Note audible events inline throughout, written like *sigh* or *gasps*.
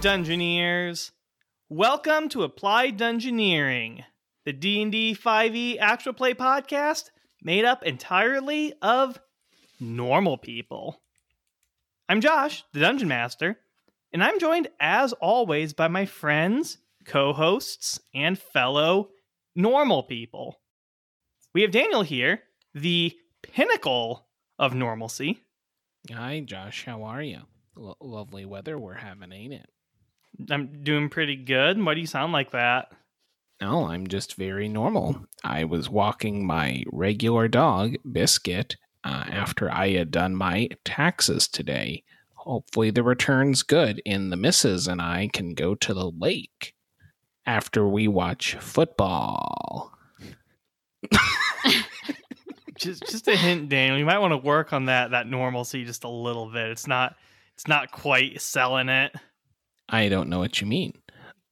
Dungeoneers. Welcome to Applied Dungeoneering, the D&D 5e actual play podcast made up entirely of normal people. I'm Josh, the Dungeon Master, and I'm joined as always by my friends, co-hosts, and fellow normal people. We have Daniel here, the pinnacle of normalcy. Hi, Josh. How are you? Lo- lovely weather we're having, ain't it? I'm doing pretty good. Why do you sound like that? No, I'm just very normal. I was walking my regular dog, Biscuit, uh, after I had done my taxes today. Hopefully, the return's good, and the missus and I can go to the lake after we watch football. *laughs* just just a hint, Daniel. You might want to work on that that normalcy just a little bit. It's not it's not quite selling it. I don't know what you mean.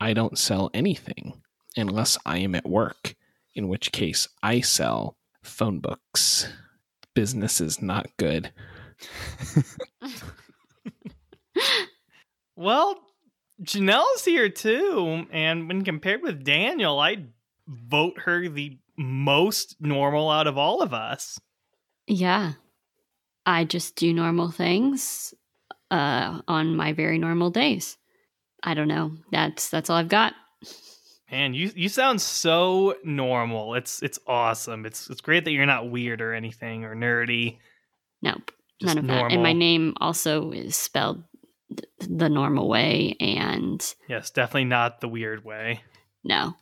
I don't sell anything unless I am at work, in which case I sell phone books. Business is not good. *laughs* Well, Janelle's here too, and when compared with Daniel, I'd vote her the most normal out of all of us. Yeah. I just do normal things uh on my very normal days. I don't know. That's that's all I've got. Man, you you sound so normal. It's it's awesome. It's it's great that you're not weird or anything or nerdy. Nope. Just none of that. And my name also is spelled th- the normal way and Yes, definitely not the weird way. no.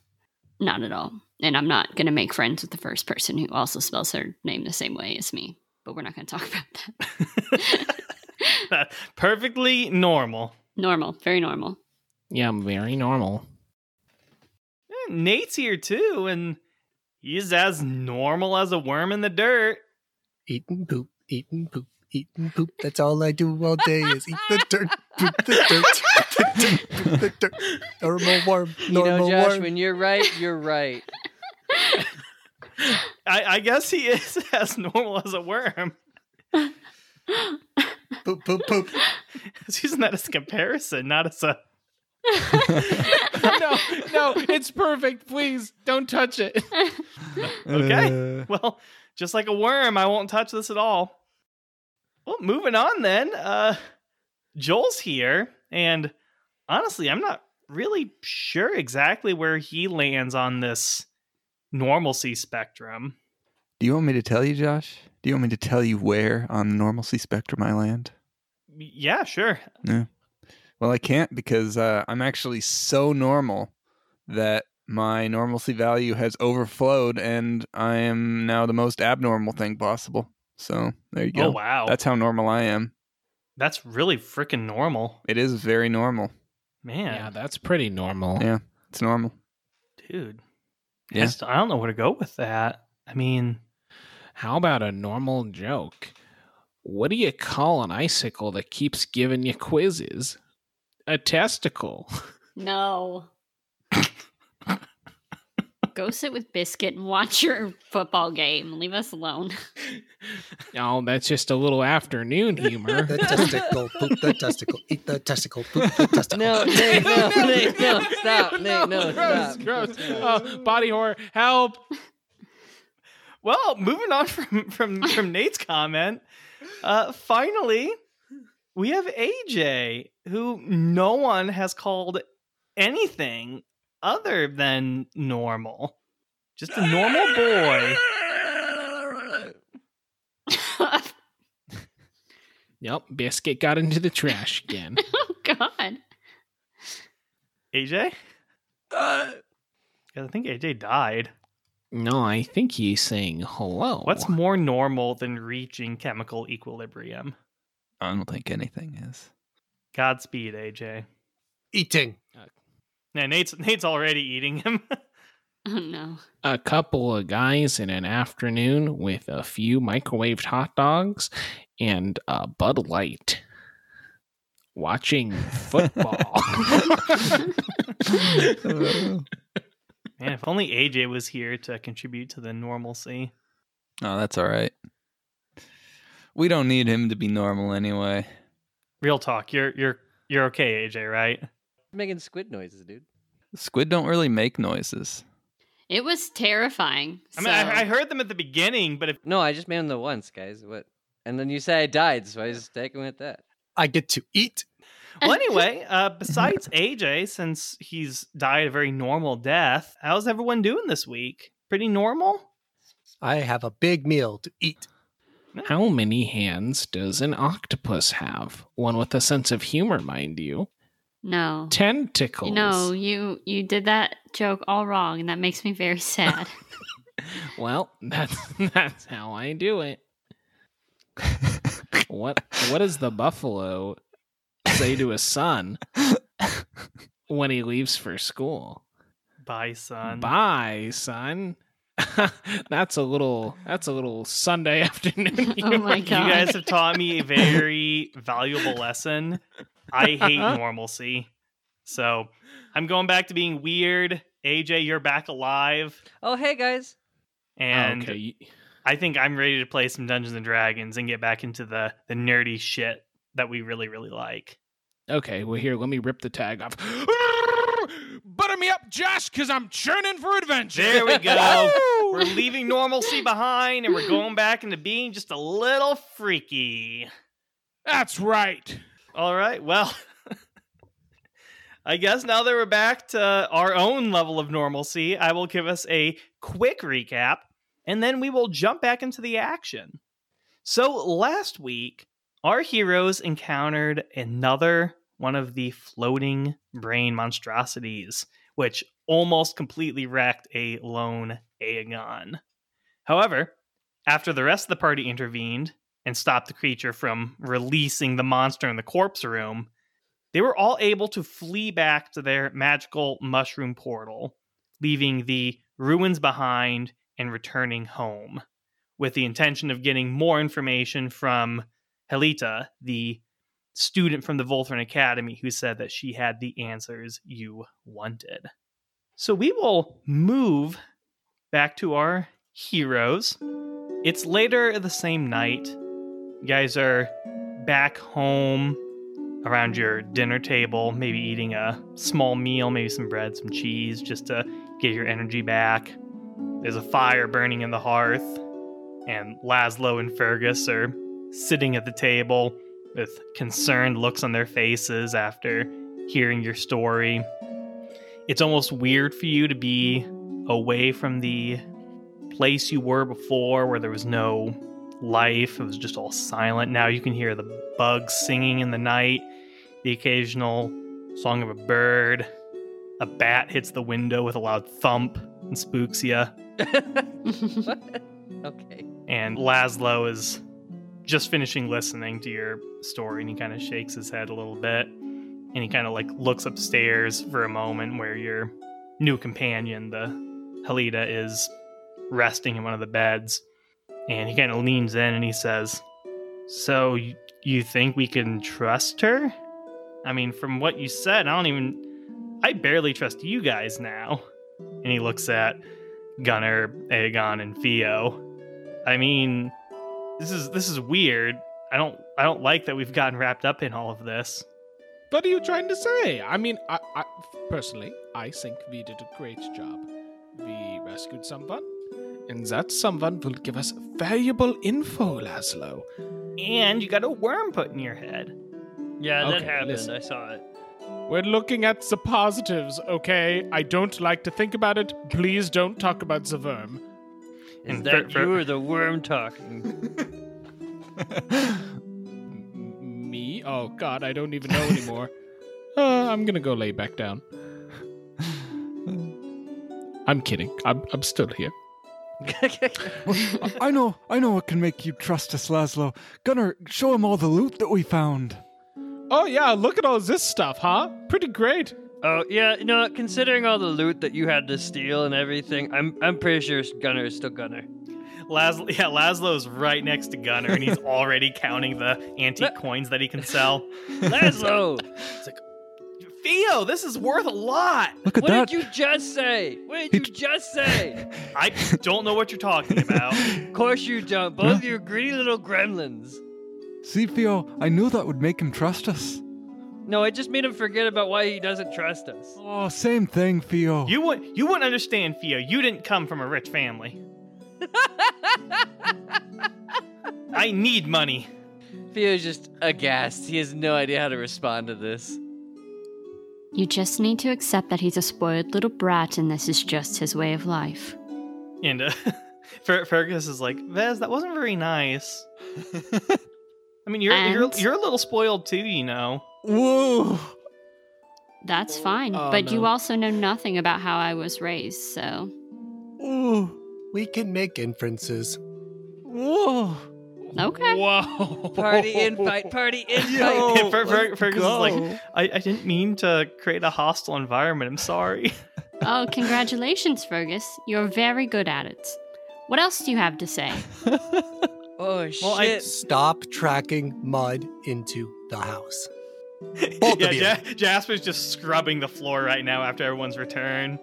Not at all. And I'm not going to make friends with the first person who also spells their name the same way as me. But we're not going to talk about *laughs* that. Perfectly normal. normal, very normal. Yeah, I'm very normal. Eh, Nate's here too, and he's as normal as a worm in the dirt. Eating poop, eating poop, eating poop. That's all I do all day is eat the dirt, poop the dirt, the dirt, poop the dirt. Normal worm, You know, Josh, worm. when you're right, you're right. I, I guess he is *laughs* as normal as a worm. Poop, poop, poop. *laughs* I was using that as a comparison, not as a. *laughs* no, no, it's perfect. Please don't touch it. Okay. Uh, Well, just like a worm, I won't touch this at all. Well, moving on then. Uh, Joel's here, and honestly, I'm not really sure exactly where he lands on this normalcy spectrum. Do you want me to tell you, Josh? Do you want me to tell you where on the normalcy spectrum I land? Yeah, sure. Well, I can't because uh, I'm actually so normal that my normalcy value has overflowed and I am now the most abnormal thing possible. So there you go. Oh wow, That's how normal I am. that's really freaking normal, It is very normal. man. Yeah, that's pretty normal. Yeah, it's normal. dude. Yeah. just- I don't know where to go with that. I mean, How about a normal joke? What do you call an icicle that keeps giving you quizzes? A testicle. No. *laughs* Go sit with Biscuit and watch your football game. Leave us alone. Oh, that's just a little afternoon humor. the testicle, poop the testicle, eat the testicle, poop the testicle. No, Nate, no, Nate, *laughs* no, stop, Nate, no, gross, stop. gross. Oh, body horror, help! well, moving on from from from Nate's comment. Uh, finally, we have AJ, who no one has called anything other than normal. Just a normal boy. *laughs* Yep, biscuit got into the trash again. *laughs* oh God. AJ? Uh, I think AJ died. no, I think he's saying hello. What's more normal than reaching chemical equilibrium? I don't think anything is. Godspeed, AJ. Eating. Uh, yeah, Nate's Nate's already eating him. *laughs* Oh no. a couple of guys in an afternoon with a few microwaved hot dogs and a Bud Light watching *laughs* football. *laughs* Man, if only AJ was here to contribute to the normalcy. Oh, that's all right. We don't need him to be normal anyway. Real talk, you're you're you're okay, AJ, right? Making squid noises, dude. Squid don't really make noises. It was terrifying. I mean, I, I heard them at the beginning, but if No, I just made them the once, guys. What? And then you say I died, so I just take with that. I get to eat. well, anyway, uh, besides *laughs* AJ, since he's died a very normal death, how's everyone doing this week? Pretty normal. I have a big meal to eat. How many hands does an octopus have? One with a sense of humor, mind you. no. Tentacles. No, you you did that joke all wrong, and that makes me very sad. *laughs* *laughs* Well, that's *laughs* that's how I do it. what what does the buffalo say to his son when he leaves for school? Bye, son. Bye, son. *laughs* that's a little that's a little Sunday *laughs* afternoon. *laughs* Oh my humor. You guys have taught me a very valuable lesson. I hate normalcy. So I'm going back to being weird. AJ, you're back alive. Oh, hey guys. And okay. I think I'm ready to play some Dungeons and Dragons and get back into the, the nerdy shit that we really, really like. Okay, well here, let me rip the tag off. *gasps* Butter me up, Josh, because I'm churning for adventure. There we go. we're leaving normalcy behind and we're going back into being just a little freaky. That's right. All right. Well, *laughs* I guess now that we're back to our own level of normalcy, I will give us a quick recap and then we will jump back into the action. So, last week, our heroes encountered another one of the floating brain monstrosities, which almost completely wrecked a lone Aegon. However, after the rest of the party intervened and stopped the creature from releasing the monster in the corpse room, they were all able to flee back to their magical mushroom portal, leaving the ruins behind and returning home, with the intention of getting more information from Helita, the student from the Volthern Academy who said that she had the answers you wanted. So we will move back to our heroes. It's later the same night. You guys are back home around your dinner table, maybe eating a small meal, maybe some bread, some cheese, just to get your energy back. There's a fire burning in the hearth, and Laszlo and Fergus are sitting at the table with concerned looks on their faces after hearing your story. It's almost weird for you to be away from the place you were before where there was no life. It was just all silent. Now you can hear the bugs singing in the night, the occasional song of a bird. A bat hits the window with a loud thump and spooks you. *laughs* Okay. And Laszlo is just finishing listening to your story and he kind of shakes his head a little bit. And he kind of like looks upstairs for a moment where your new companion, the Halida, is resting in one of the beds. And he kind of leans in and he says, So you, think we can trust her? I mean, from what you said, I don't even. I barely trust you guys now. And he looks at Gunnar, Aegon, and Theo. I mean, this is this is weird. I don't I don't like that we've gotten wrapped up in all of this. What are you trying to say? I mean, I, I personally, I think we did a great job. We rescued someone, and that someone will give us valuable info, Laszlo. And you got a worm put in your head. Yeah, that Okay, happened. listen. I saw it. We're looking at the positives, okay? I don't like to think about it. Please don't talk about the worm. Is And that for- for- you or the worm talking? *laughs* Me? Oh God, I don't even know anymore. *laughs* uh, I'm gonna go lay back down. *laughs* I'm kidding. I'm I'm still here. I- I know, I know what can make you trust us, Laszlo. Gunnar, show him all the loot that we found. Oh yeah, look at all this stuff, huh? Pretty great. Oh yeah, you know, considering all the loot that you had to steal and everything, I'm I'm pretty sure Gunner is still Gunner. Laszlo, *laughs* yeah, Laszlo's right next to Gunner, and he's *laughs* already counting the antique coins that he can sell. *laughs* Laszlo, It's like, Theo, this is worth a lot. Look at what that. did you just say? What He did you just say? I don't know what you're talking about. of course you don't. Both of you greedy little gremlins. See, Theo, I knew that would make him trust us. No, I just made him forget about why he doesn't trust us. Oh, same thing, Theo. You would you wouldn't understand, Theo. You didn't come from a rich family. *laughs* I need money. Theo's just aghast. He has no idea how to respond to this. You just need to accept that he's a spoiled little brat and this is just his way of life. And uh, *laughs* Fer- Fergus is like, Vez, that wasn't very nice. *laughs* I mean, you're you're you're a little spoiled too, you know. Whoa. That's fine, Oh, but you also know nothing about how I was raised, so. Ooh, we can make inferences. Whoa. Okay. Whoa. Party invite, *laughs* party invite. Yo, And Fer- Fer- let's Fergus is like. I, I didn't mean to create a hostile environment. I'm sorry. *laughs* Oh, congratulations, Fergus. You're very good at it. What else do you have to say? Oh Well, I- shit! Stop tracking mud into the house. Both yeah, of you. Ja- Jasper's just scrubbing the floor right now after everyone's return,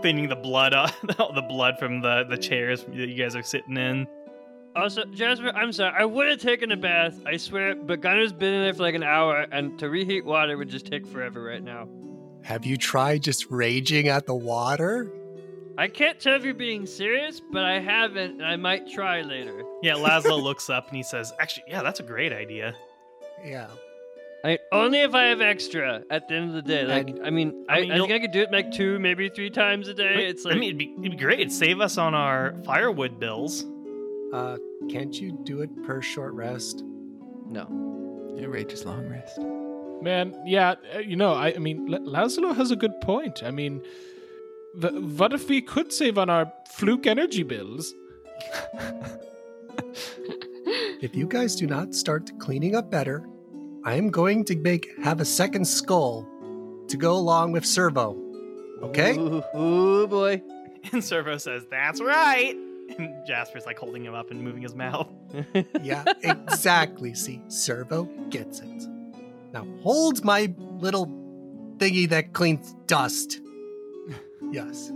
cleaning the blood, uh, *laughs* the blood from the the chairs that you guys are sitting in. Also, Jasper, I'm sorry. I would have taken a bath, I swear, but Gunner's been in there for like an hour, and to reheat water would just take forever right now. Have you tried just raging at the water? I can't tell if you're being serious, but I haven't, and I might try later. Yeah, Laszlo *laughs* looks up and he says, "Actually, yeah, that's a great idea." Yeah. I only if I have extra at the end of the day. Like, And- I mean, I I, mean, I think I could do it like two, maybe three times a day. It's like I mean, it'd be, it'd be great. It'd save us on our firewood bills. Uh, can't you do it per short rest? no. Yeah, Rage's long rest. Man, yeah, uh, you know, I, I mean, L- Laszlo has a good point. I mean, the, what if we could save on our fluke energy bills? *laughs* If you guys do not start cleaning up better, I am going to make have a second skull to go along with Servo. Okay? Ooh, ooh, boy. *laughs* And Servo says, "That's right." And Jasper's like holding him up and moving his mouth. *laughs* Yeah, exactly. See, Servo gets it. Now hold my little thingy that cleans dust. Yes.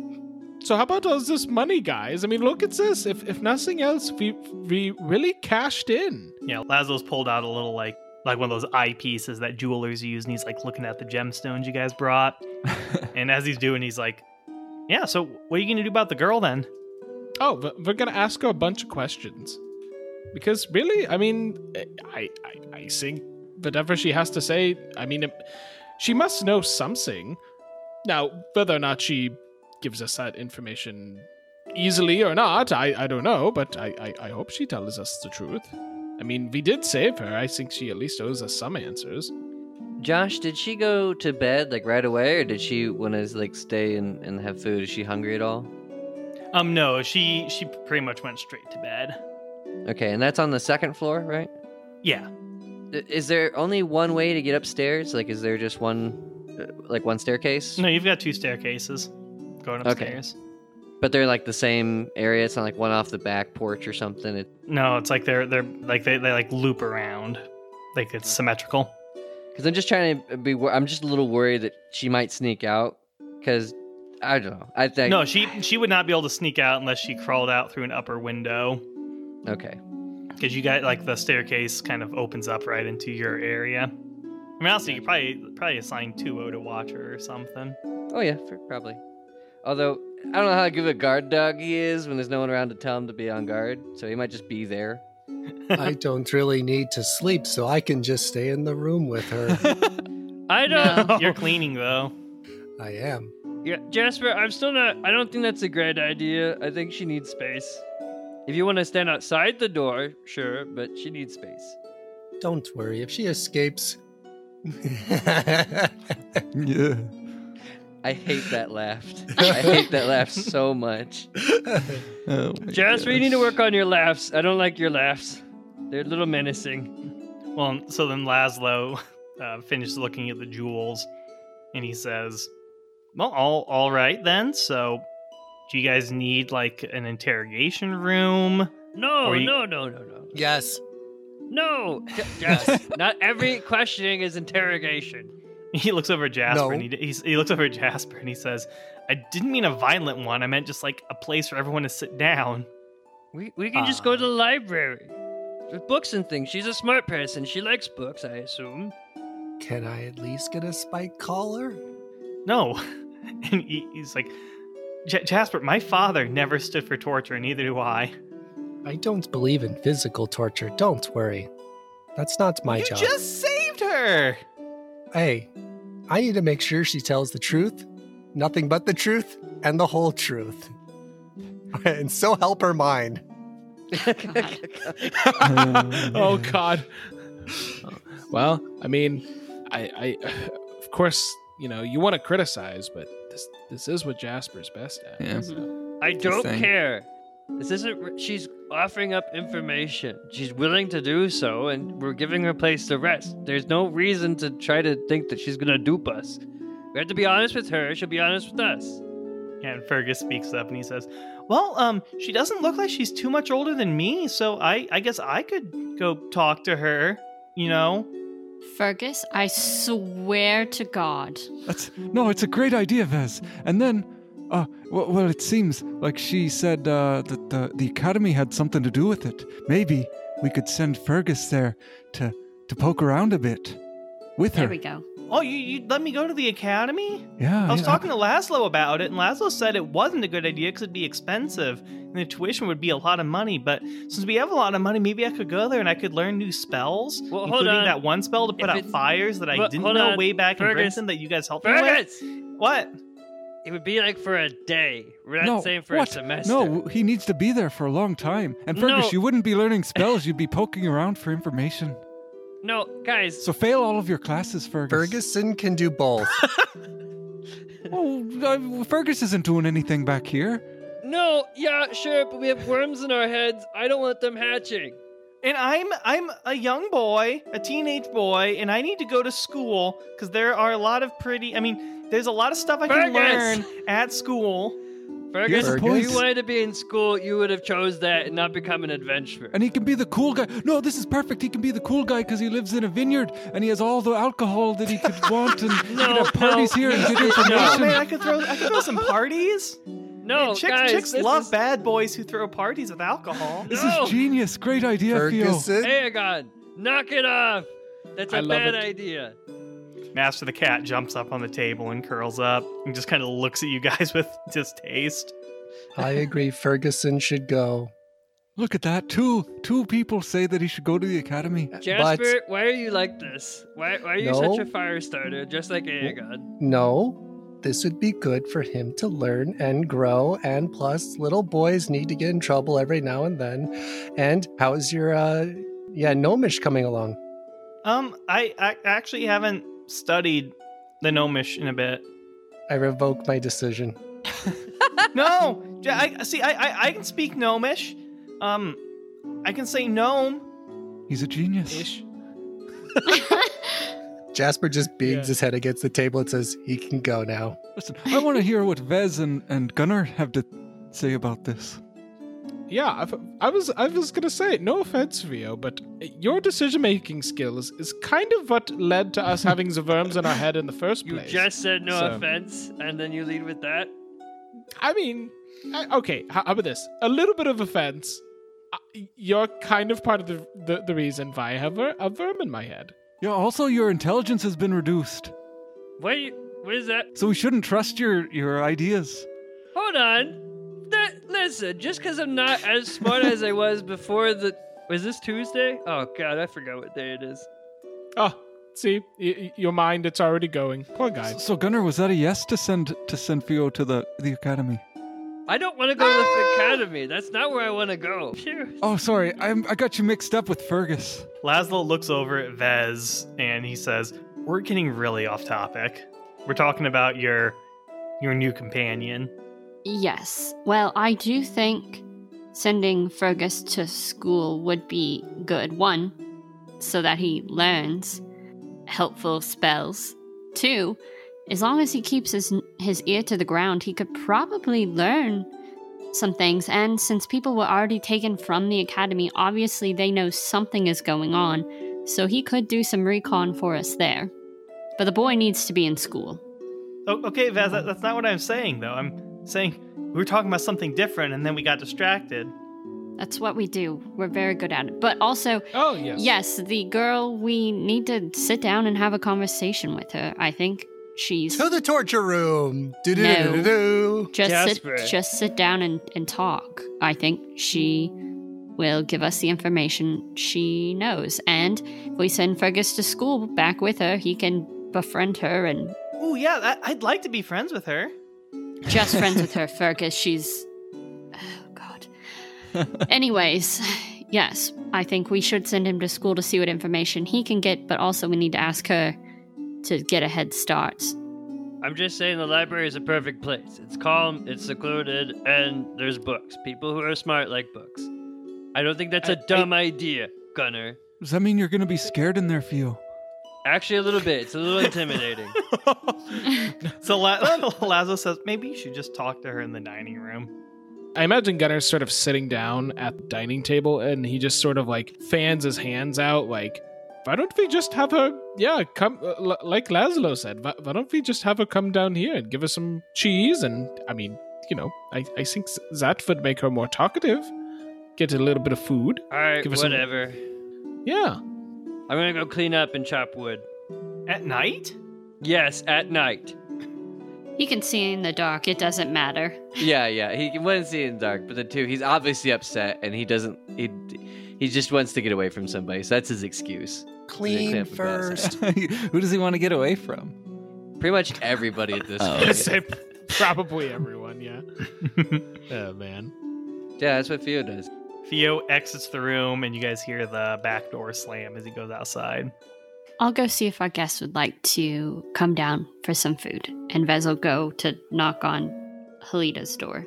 So how about all this money, guys? I mean, look at this. If if nothing else, we we really cashed in. Yeah, Laszlo's pulled out a little like like one of those eyepieces that jewelers use, and he's like looking at the gemstones you guys brought. *laughs* and as he's doing, he's like, "Yeah, so what are you gonna do about the girl then?" Oh, we're gonna ask her a bunch of questions. Because really, I mean, I I, I think whatever she has to say, I mean, it- she must know something. Now, whether or not she gives us that information easily or not, I, I don't know, but I, I, I hope she tells us the truth. I mean, we did save her. I think she at least owes us some answers. Josh, did she go to bed like right away, or did she want to like stay and, and have food? Is she hungry at all? Um, no, she she pretty much went straight to bed. Okay, and that's on the second floor, right? Yeah, Is there only one way to get upstairs? Like, is there just one, uh, like one staircase? no, you've got two staircases going upstairs. Okay. But they're like the same area. It's not like one off the back porch or something. It, No, it's like they're they're like they, they like loop around, like it's symmetrical. Because I'm just trying to be. wor- I'm just a little worried that she might sneak out. Because I don't know. I think. No, she she would not be able to sneak out unless she crawled out through an upper window. Okay. because you got like the staircase kind of opens up right into your area. I mean, honestly, you probably probably assign Tuo to watch her or something. Oh yeah, for, probably. Although I don't know how good a guard dog he is when there's no one around to tell him to be on guard. So he might just be there. I *laughs* don't really need to sleep, so I can just stay in the room with her. *laughs* I don't. No. You're cleaning though. I am. Yeah, Jasper, I'm still not. I don't think that's a great idea. I think she needs space. If you want to stand outside the door, sure, but she needs space. Don't worry, if she escapes. *laughs* Yeah. I hate that laugh. *laughs* I hate that laugh so much. Oh my Jasper, you need to work on your laughs. I don't like your laughs. They're a little menacing. Well, so then Laszlo uh, finishes looking at the jewels, and he says, "Well, all all right then. So, do you guys need like an interrogation room?" No, Or you- no, no, no, no. yes. No, J- Jas- *laughs* not every questioning is interrogation. *laughs* He looks over at Jasper No. and he, he's, he looks over at Jasper and he says, "I didn't mean a violent one. I meant just like a place for everyone to sit down." We, we can just go ah. to the library with books and things. She's a smart person. She likes books, I assume. Can I at least get a spike collar? No. *laughs* And he, he's like, "J- Jasper, my father never stood for torture, neither do I. I don't believe in physical torture. Don't worry. That's not my you job. You just saved her. Hey, I need to make sure she tells the truth, nothing but the truth, and the whole truth. *laughs* and so help her mind. *laughs* oh God. Well, I mean, I, I, of course, you know, you want to criticize, but this, this is what Jasper's best at. Yeah. so. I don't care. This isn't. She's offering up information. She's willing to do so, and we're giving her place to rest. There's no reason to try to think that she's gonna dupe us. We have to be honest with her. She'll be honest with us. And Fergus speaks up and he says, Well, um, she doesn't look like she's too much older than me, so I, I guess I could go talk to her, you know? Fergus, I swear to God. That's no, it's a great idea, Vez. And then, uh, well, well it seems like she said uh, that the the academy had something to do with it. Maybe we could send Fergus there to to poke around a bit with her. There her. we go. Oh, you, you let me go to the academy? Yeah, I was yeah. talking to Laszlo about it, and Laszlo said it wasn't a good idea because it'd be expensive, and the tuition would be a lot of money. But since we have a lot of money, maybe I could go there and I could learn new spells, Well, hold including on. that one spell to put If out it's- fires that I Well, didn't know on. way back in Fergus. Britain that you guys helped me with. What? It would be like for a day. We're not no, saying for what? a semester. No, he needs to be there for a long time. And Fergus, No. you wouldn't be learning spells; you'd be poking around for information. no, guys. So fail all of your classes, Fergus. Ferguson can do both. *laughs* Oh, uh, Fergus isn't doing anything back here. No, yeah, sure, but we have worms in our heads. I don't want them hatching. And I'm I'm a young boy, a teenage boy, and I need to go to school because there are a lot of pretty. I mean, there's a lot of stuff I can Fergus! learn at school. Fergus, Yes, if you wanted to be in school, you would have chose that and not become an adventurer. And he can be the cool guy. No, this is perfect. He can be the cool guy because he lives in a vineyard and he has all the alcohol that he could *laughs* want, and he No, can have parties no, here and get *laughs* no. Information. man, I could throw I could throw some parties. No, chicks, guys, chicks love is... bad boys who throw parties with alcohol. This No. is genius. Great idea, Theo. Aegon, knock it off. That's a bad it. idea. Master the cat jumps up on the table and curls up and just kind of looks at you guys *laughs* with distaste. I agree. Ferguson should go. Look at that. Two two people say that he should go to the academy. Uh, Jasper, why are you like this? Why, why are you No. such a fire starter, just like Aegon? No, this would be good for him to learn and grow. And plus, little boys need to get in trouble every now and then. And how's your, uh, yeah, gnomish coming along? Um, I, I actually haven't studied the gnomish in a bit. I revoke my decision. *laughs* No, Ja- I see. I, I I can speak gnomish. Um, I can say gnome. He's a genius. *laughs* *laughs* Ish. Jasper just bangs Yeah. his head against the table and says he can go now. Listen, I want to hear what Vez and, and Gunnar have to say about this. Yeah, I've, I was I was gonna say, no offense, Vio, but your decision making skills is kind of what led to us having the worms in our head in the first place. You just said no So- offense, and then you lead with that? I mean, I, okay, how, how about this? A little bit of offense. Uh, You're kind of part of the the, the reason why I have a, a worm in my head. Yeah, also your intelligence has been reduced. What, you- what is that? So we shouldn't trust your, your ideas. Hold on. That, listen, just because I'm not as smart as I was before the. Was this Tuesday? Oh, God, I forgot what day it is. Oh, see, y- y- your mind, it's already going. Poor guy. So Gunnar, was that a yes to send to send Theo to the, the academy? I don't want to go to the academy. That's not where I want to go. Phew. Oh, sorry, I'm, I got you mixed up with Fergus. Laszlo looks over at Vez and he says, "We're getting really off topic. We're talking about your your new companion." Yes. Well, I do think sending Fergus to school would be good. One, so that he learns helpful spells. Two, as long as he keeps his his ear to the ground, he could probably learn some things. And since people were already taken from the academy, obviously they know something is going on. So he could do some recon for us there. But the boy needs to be in school. Oh, okay, Vez, that, that's not what I'm saying though. I'm saying we were talking about something different and then we got distracted. That's what we do. We're very good at it. But also, Oh yes. yes, the girl, we need to sit down and have a conversation with her. I think she's To the torture room. Do do do do do. just Jasper. sit just sit down and, and talk. I think she will give us the information she knows. And if we send Fergus to school back with her, he can befriend her and Oh yeah, that, I'd like to be friends with her. just friends with her, Fergus. She's oh god. *laughs* Anyways, yes, I think we should send him to school to see what information he can get, but also we need to ask her to get a head start. I'm just saying the library is a perfect place. It's calm, it's secluded, and there's books. People who are smart like books. I don't think that's a dumb idea, Gunner. Does that mean you're going to be scared in there, Theo? Actually, a little bit. It's a little *laughs* intimidating. *laughs* so La- *laughs* Laszlo says maybe you should just talk to her in the dining room. I imagine Gunner's sort of sitting down at the dining table and he just sort of like fans his hands out, like, why don't we just have her, yeah, come, uh, l- like Laszlo said, why, why don't we just have her come down here and give us some cheese? And I mean, you know, I, I think that would make her more talkative. Get a little bit of food. All right, Give us some- whatever. Yeah. I'm gonna go clean up and chop wood. At night? Yes, at night. He can see in the dark, it doesn't matter. Yeah, yeah. He wouldn't see in the dark, but then too, he's obviously upset, and he doesn't. He he just wants to get away from somebody. So that's his excuse. Clean first. *laughs* Who does he want to get away from? Pretty much everybody at this *laughs* Oh, point. Say Probably everyone, yeah. *laughs* oh, man. Yeah, that's what Theo does. Theo exits the room, and you guys hear the back door slam as he goes outside. I'll go see if our guests would like to come down for some food. And Vez will go to knock on Halida's door.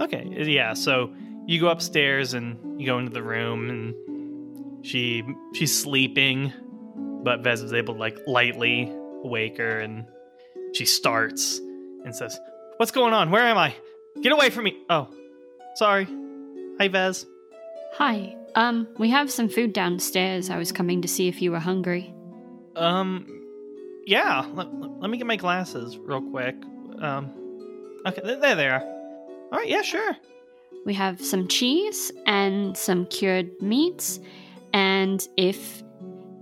Okay, yeah. So you go upstairs and you go into the room, and she she's sleeping, but Vez is able to like lightly wake her, and she starts and says, "What's going on? Where am I? Get away from me!" Oh, sorry. Hi, Vez. Hi. Um, we have some food downstairs. I was coming to see if you were hungry. Um, yeah. Let, let me get my glasses real quick. Um, okay, there they are. All right, yeah, sure. We have some cheese and some cured meats. And if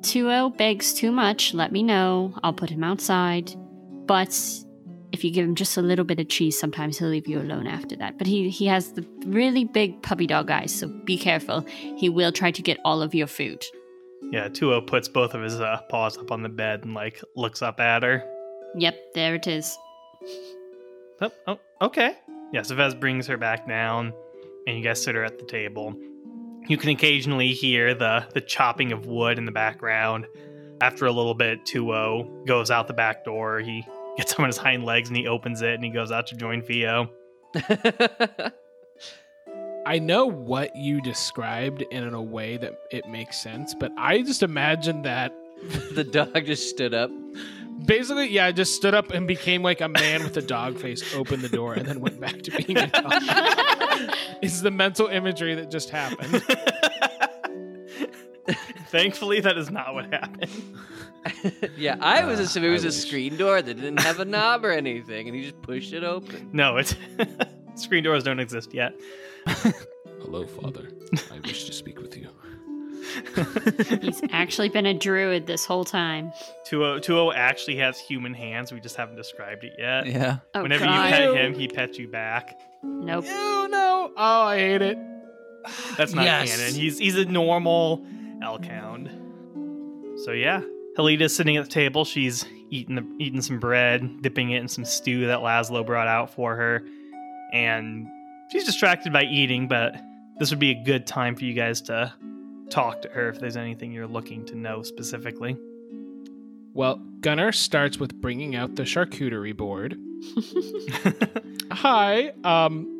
Tuo begs too much, let me know. I'll put him outside. But if you give him just a little bit of cheese, sometimes he'll leave you alone after that. But he, he has the really big puppy dog eyes, so be careful. He will try to get all of your food. Yeah, Tuo puts both of his uh, paws up on the bed and like looks up at her. Yep, there it is. Oh, oh okay. Yeah, so Vez brings her back down, and you guys sit her at the table. You can occasionally hear the the chopping of wood in the background. After a little bit, Tuo goes out the back door. He gets *laughs* on his hind legs and he opens it and he goes out to join Theo. *laughs* I know what you described and in a way that it makes sense, but I just imagine that *laughs* the dog just stood up. Basically, yeah, I just stood up and became like a man with a dog face, opened the door, and then went back to being a dog. it's the mental imagery that just happened. *laughs* Thankfully, that is not what happened. *laughs* yeah, I was Uh, assuming it was I a wish. screen door that didn't have a knob or anything, and he just pushed it open. No, it's *laughs* screen doors don't exist yet. Hello, Father. I wish *laughs* He's actually been a druid this whole time. Tuo Tuo actually has human hands. We just haven't described it yet. Yeah. Oh, Whenever God. you pet him, he pets you back. Nope. Ew, no. Oh, I hate it. That's not Yes. canon. He's he's a normal Elkhound. So yeah, Halida's sitting at the table. She's eating the eating some bread, dipping it in some stew that Laszlo brought out for her, and she's distracted by eating. But this would be a good time for you guys to talk to her if there's anything you're looking to know specifically. Well, Gunnar starts with bringing out the charcuterie board. *laughs* Hi, um,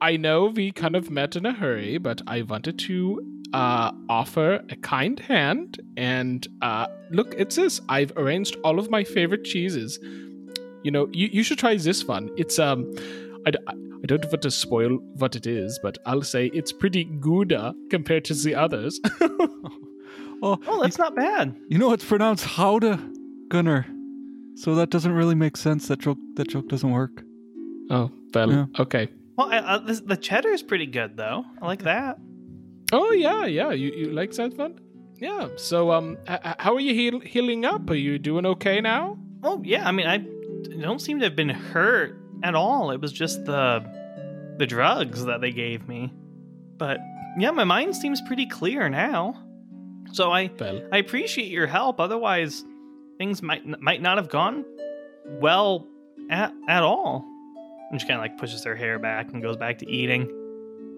I know we kind of met in a hurry, but I wanted to uh, offer a kind hand. And uh, look, it's this. I've arranged all of my favorite cheeses. You know, you, you should try this one. It's um, I, I don't want to spoil what it is, but I'll say it's pretty gooda compared to the others. *laughs* Oh, oh, that's not bad. you know it's pronounced Howda, Gunner. So that doesn't really make sense. That joke. That joke doesn't work. oh, well, Yeah. okay. Well, I, I, this, the cheddar is pretty good though. I like that. Oh yeah, yeah. You you like that fun? Yeah. So um, h- h- how are you heal- healing up? Are you doing okay now? Oh yeah, I mean I don't seem to have been hurt at all. It was just the the drugs that they gave me. But yeah, my mind seems pretty clear now. So I Well, I appreciate your help. Otherwise, things might might not have gone well at at all. And she kind of like pushes her hair back and goes back to eating.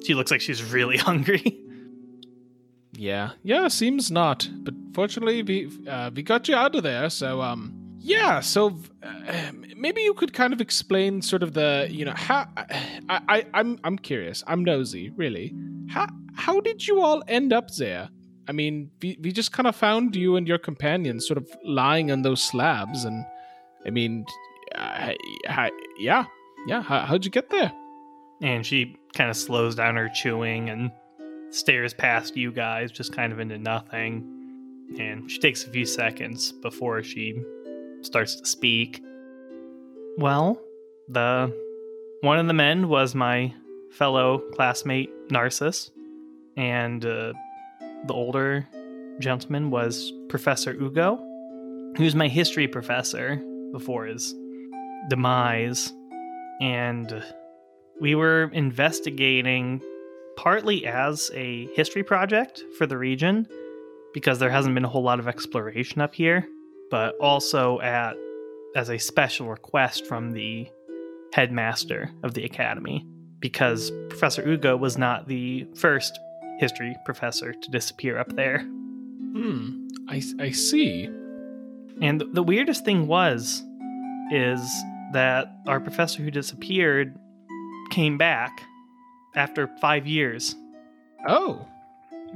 She looks like she's really *laughs* hungry. yeah, yeah. Seems not. But fortunately, we uh, we got you out of there. So um, yeah. So uh, maybe you could kind of explain sort of the you know how I, I I'm I'm curious. I'm nosy, really. How how did you all end up there? I mean, we, we just kind of found you and your companions sort of lying on those slabs, and I mean, hi- yeah, yeah. How, how'd you get there? and she kind of slows down her chewing and stares past you guys, just kind of into nothing. And she takes a few seconds before she starts to speak. Well, the one of the men was my fellow classmate Narcissus, and uh, the older gentleman was Professor Ugo, who's my history professor before his demise. And we were investigating partly as a history project for the region because there hasn't been a whole lot of exploration up here, but also at as a special request from the headmaster of the academy because Professor Ugo was not the first history professor to disappear up there. Hmm. I I see. And the weirdest thing was is that our professor who disappeared came back after 5 years. Oh.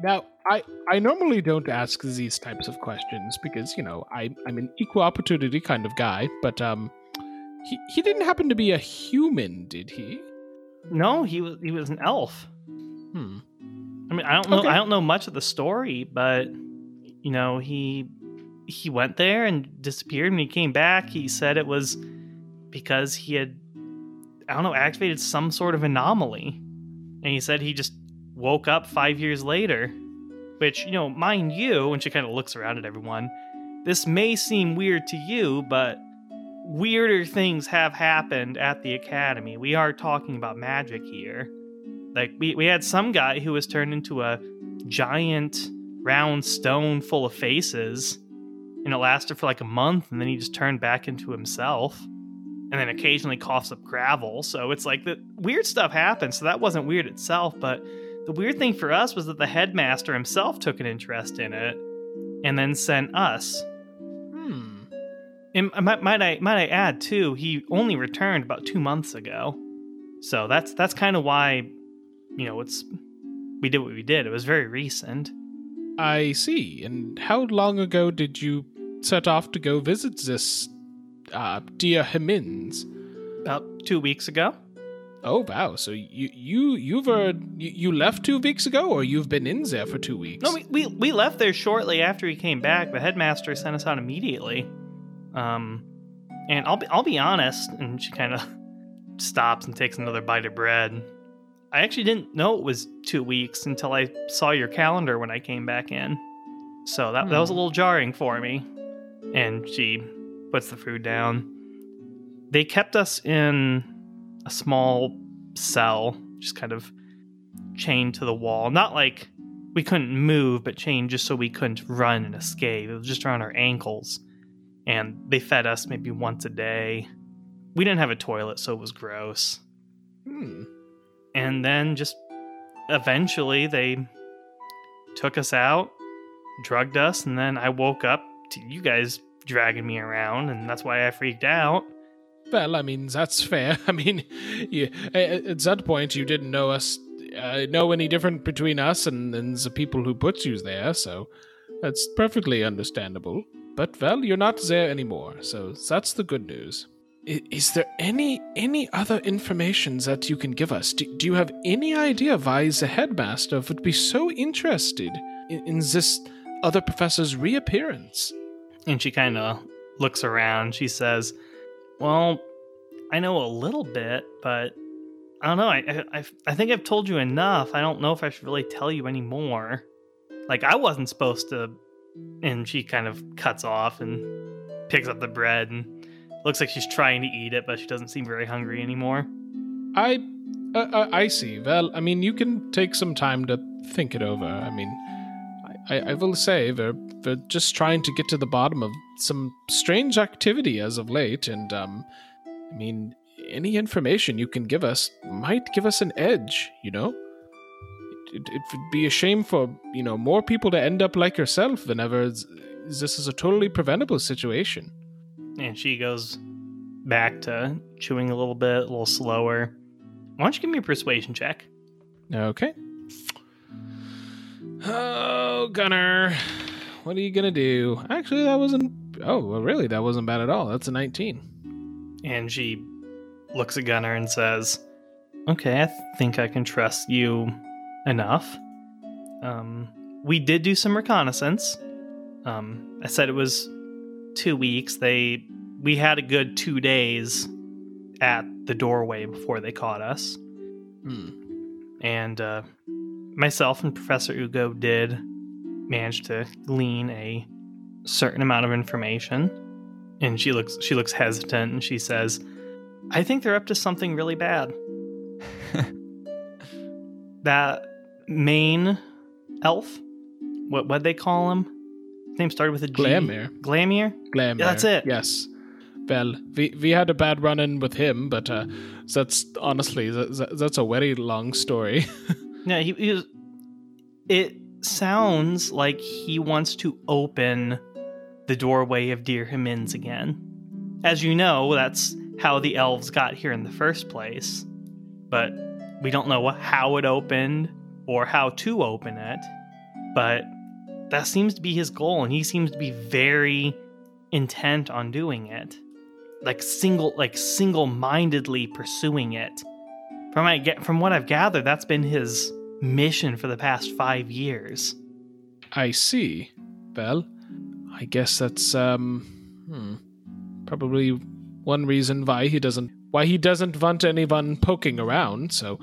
Now, I I normally don't ask these types of questions because, you know, I I'm an equal opportunity kind of guy, but um he he didn't happen to be a human, did he? No, he was he was an elf. Hmm. I mean, I don't know Okay. I don't know much of the story, but you know, he he went there and disappeared and he came back. He said it was because he had I don't know, activated some sort of anomaly. And he said he just woke up 5 years later, which, you know, mind you, when she kind of looks around at everyone, this may seem weird to you, but weirder things have happened at the academy. We are talking about magic here. Like we, we had some guy who was turned into a giant round stone full of faces and it lasted for like a month and then he just turned back into himself and then occasionally coughs up gravel so it's like the weird stuff happens so that wasn't weird itself but the weird thing for us was that the headmaster himself took an interest in it and then sent us Hmm. and might, might I might I add too? He only returned about two months ago, so that's that's kind of why, you know, it's we did what we did. It was very recent. I see. And how long ago did you set off to go visit this uh Dyr Himins? About two weeks ago. Oh wow! So you you you've uh, you, you left two weeks ago, or you've been in there for two weeks? No, we, we we left there shortly after he came back. The headmaster sent us out immediately. Um, and I'll be I'll be honest. And she kind of *laughs* stops and takes another bite of bread. I actually didn't know it was two weeks until I saw your calendar when I came back in. So that that was a little jarring for me. And she puts the food down. They kept us in a small cell, just kind of chained to the wall. Not like we couldn't move, but chained just so we couldn't run and escape. It was just around our ankles. And they fed us maybe once a day. We didn't have a toilet, so it was gross. Hmm. And then just eventually they took us out, drugged us, and then I woke up to you guys dragging me around, and that's why I freaked out. Well, I mean that's fair. *laughs* I mean, you, at at that point you didn't know us, uh, know any different between us and, and the people who put you there, so that's perfectly understandable. But well, you're not there anymore, so that's the good news. Is there any any other information that you can give us? Do, do you have any idea why the headmaster would be so interested in, in this other professor's reappearance? And she kind of looks around. She says, Well, I know a little bit, but I don't know. I, I I think I've told you enough. I don't know if I should really tell you anymore. Like I wasn't supposed to. And she kind of cuts off and picks up the bread and looks like she's trying to eat it, but she doesn't seem very hungry anymore. I, uh, uh, I see. Well, I mean, you can take some time to think it over. I mean, I, I, will say we're, we're just trying to get to the bottom of some strange activity as of late, and um, I mean, any information you can give us might give us an edge. You know, it, it would be a shame for you know more people to end up like yourself whenever this is a totally preventable situation. And she goes back to chewing a little bit, a little slower. Why don't you give me a persuasion check? Okay. Oh, Gunner, what are you gonna do? Actually, that wasn't. Oh, well, really, that wasn't bad at all. That's a 19. And she looks at Gunner and says, Okay, I th- think I can trust you enough. Um, we did do some reconnaissance. Um, I said it was two weeks. They we had a good two days at the doorway before they caught us. Hmm. And uh, myself and Professor Ugo did manage to glean a certain amount of information. And she looks she looks hesitant and she says, I think they're up to something really bad. *laughs* that main elf, what what they call him? His name started with a G. Glamir. Glamir? Glamour. that's it. Yes. Well, we we had a bad run in with him, but uh, that's honestly that, that's a very long story. *laughs* Yeah, he, he was. It sounds like he wants to open the doorway of Dyr Himins again. As you know, that's how the elves got here in the first place. But we don't know how it opened or how to open it. But that seems to be his goal, and he seems to be very intent on doing it. Like single like single-mindedly pursuing it. From I get from what I've gathered, that's been his mission for the past five years. I see. Well, I guess that's um, hmm, probably one reason why he doesn't why he doesn't want anyone poking around. So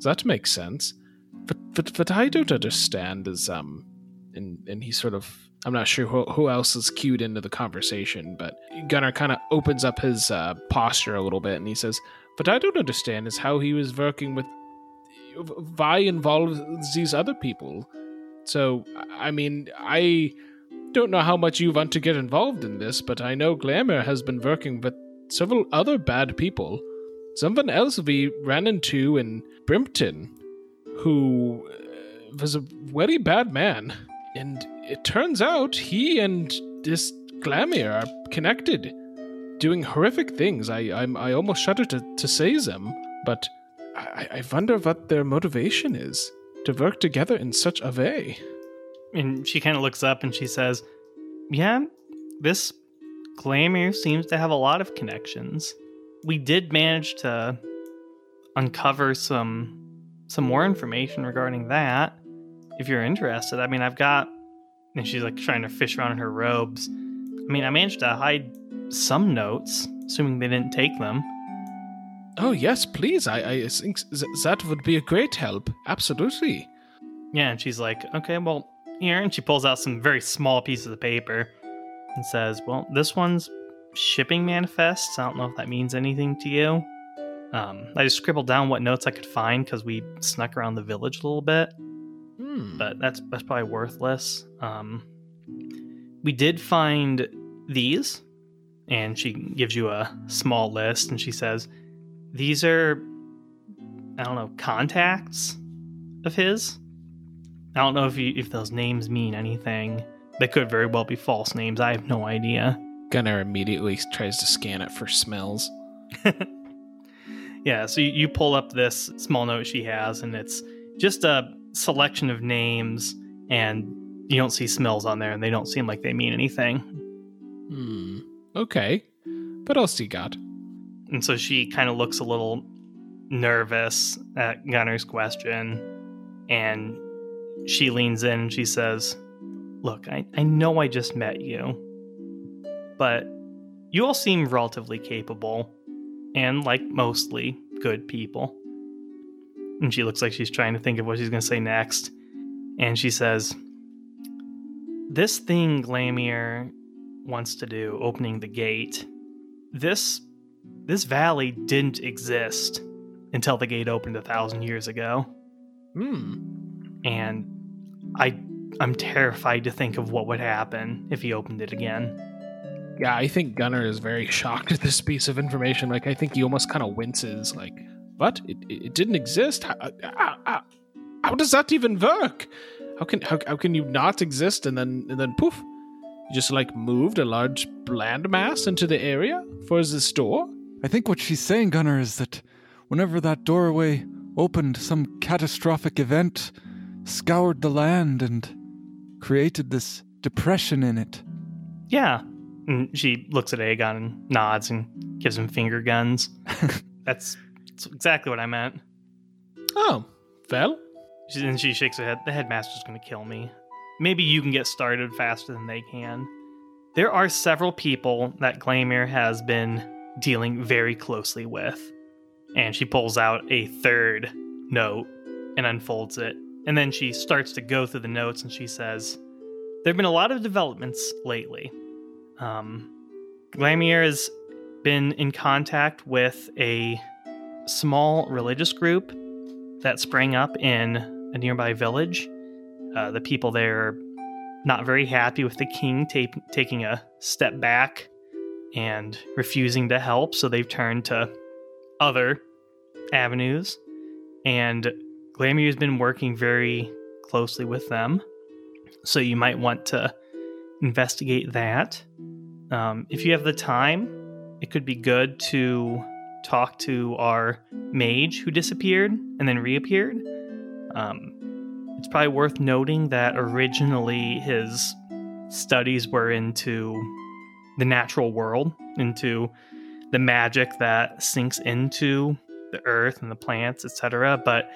that makes sense. But but what I don't understand is um, and and he sort of I'm not sure who, who else is cued into the conversation, but Gunnar kind of opens up his uh, posture a little bit and he says, "What I don't understand is how he was working with why involve these other people." So, I mean, I don't know how much you want to get involved in this, but I know Glamour has been working with several other bad people. Someone else we ran into in Brimpton who uh, was a very bad man. And it turns out he and this Glamour are connected, doing horrific things. I I'm, I almost shudder to, to say them, but I, I wonder what their motivation is to work together in such a way. And she kind of looks up and she says, Yeah, this Glamour seems to have a lot of connections. We did manage to uncover some some more information regarding that. If you're interested, I mean, I've got. And she's like trying to fish around in her robes. I mean, I managed to hide some notes, assuming they didn't take them. Oh yes, please. I I think th- that would be a great help. Absolutely. Yeah, and she's like, okay, well, here. And she pulls out some very small pieces of paper and says, well, this one's shipping manifests. I don't know if that means anything to you. Um, I just scribbled down what notes I could find because we snuck around the village a little bit, Hmm. but that's that's probably worthless. Um, we did find these, and she gives you a small list, and she says, these are, I don't know, contacts of his. I don't know if you, if those names mean anything. They could very well be false names. I have no idea. Gunnar immediately tries to scan it for smells. *laughs* Yeah, so you, you pull up this small note she has, and it's just a selection of names, and you don't see smells on there, and they don't seem like they mean anything. Hmm. Okay. What else you got? And so she kind of looks a little nervous at Gunner's question, and she leans in and she says, Look, I, I know I just met you, but you all seem relatively capable and like mostly good people. And she looks like she's trying to think of what she's going to say next. And she says, This thing Glamir wants to do, opening the gate, this this valley didn't exist until the gate opened a thousand years ago. Hmm. And I I'm terrified to think of what would happen if he opened it again. Yeah, I think Gunner is very shocked at this piece of information. Like, I think he almost kind of winces. Like, what? It, it didn't exist? How, how, how, how does that even work? How can how, how can you not exist and then and then poof? You just like moved a large landmass into the area for the store? I think what she's saying, Gunnar, is that whenever that doorway opened, some catastrophic event scoured the land and created this depression in it. Yeah. And she looks at Aegon and nods and gives him finger guns. *laughs* that's, that's exactly what I meant. Oh, well, She, and she shakes her head. The headmaster's going to kill me. Maybe you can get started faster than they can. There are several people that Glamir has been dealing very closely with. And she pulls out a third note and unfolds it. And then she starts to go through the notes and she says, There have been a lot of developments lately. Um, Glamir has been in contact with a small religious group that sprang up in a nearby village. Uh, the people there are not very happy with the king ta- taking a step back and refusing to help, so they've turned to other avenues. And Glamir has been working very closely with them, so you might want to investigate that. Um, if you have the time, it could be good to talk to our mage who disappeared and then reappeared. Um, it's probably worth noting that originally his studies were into the natural world, into the magic that sinks into the earth and the plants, etc. But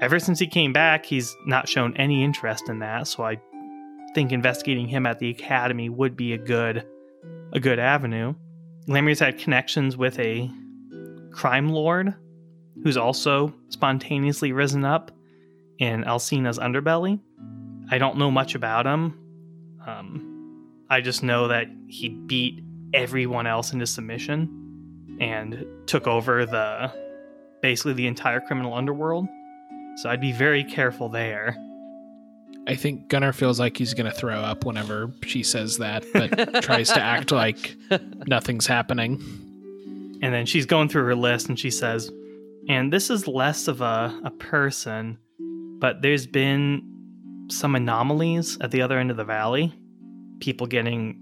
ever since he came back, he's not shown any interest in that. So I think investigating him at the academy would be a good a good avenue. Lamir's had connections with a crime lord who's also spontaneously risen up in Alcina's underbelly. I don't know much about him. Um, I just know that he beat everyone else into submission and took over the basically the entire criminal underworld. So I'd be very careful there. I think Gunnar feels like he's going to throw up whenever she says that, but tries to act *laughs* like nothing's happening. And then she's going through her list and she says, and this is less of a, a person, but there's been some anomalies at the other end of the valley. People getting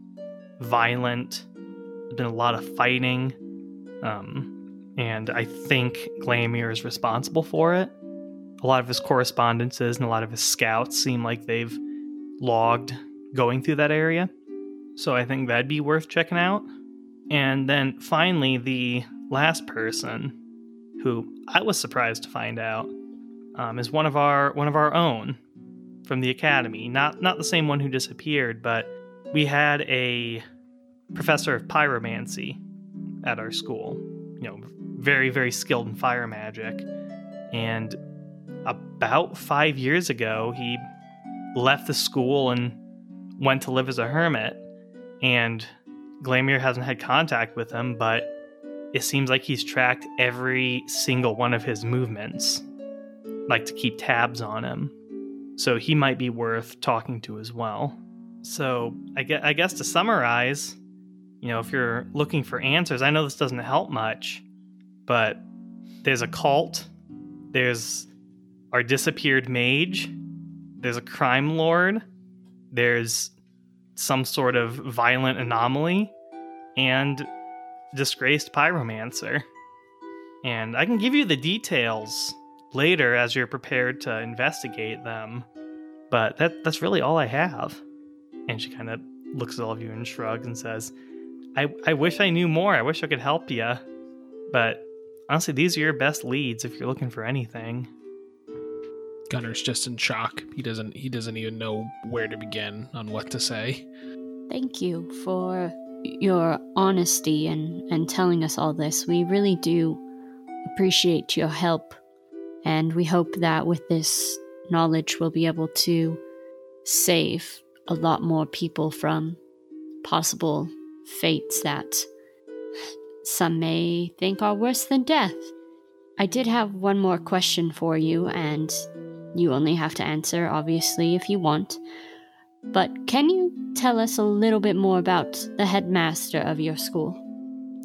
violent. There's been a lot of fighting. Um, and I think Glamir is responsible for it. A lot of his correspondences and a lot of his scouts seem like they've logged going through that area. So I think that'd be worth checking out. And then finally, the last person, who I was surprised to find out, um, is one of our one of our own from the academy. Not not the same one who disappeared, but we had a professor of pyromancy at our school. You know, very very skilled in fire magic, and about five years ago, he left the school and went to live as a hermit. And Glamir hasn't had contact with him, but it seems like he's tracked every single one of his movements, like to keep tabs on him. So he might be worth talking to as well. So I guess, I guess to summarize, you know, if you're looking for answers, I know this doesn't help much, but there's a cult, there's our disappeared mage, there's a crime lord, there's some sort of violent anomaly, and disgraced pyromancer. And I can give you the details later as you're prepared to investigate them, but that that's really all I have. And she kind of looks at all of you and shrugs and says, I, I wish I knew more. I wish I could help you. But honestly, these are your best leads if you're looking for anything. Gunnar's just in shock. He doesn't he doesn't even know where to begin on what to say. Thank you for your honesty and, and telling us all this. We really do appreciate your help And we hope that with this knowledge, we'll be able to save a lot more people from possible fates that some may think are worse than death. I did have one more question for you, and you only have to answer, obviously, if you want. But can you tell us a little bit more about the headmaster of your school?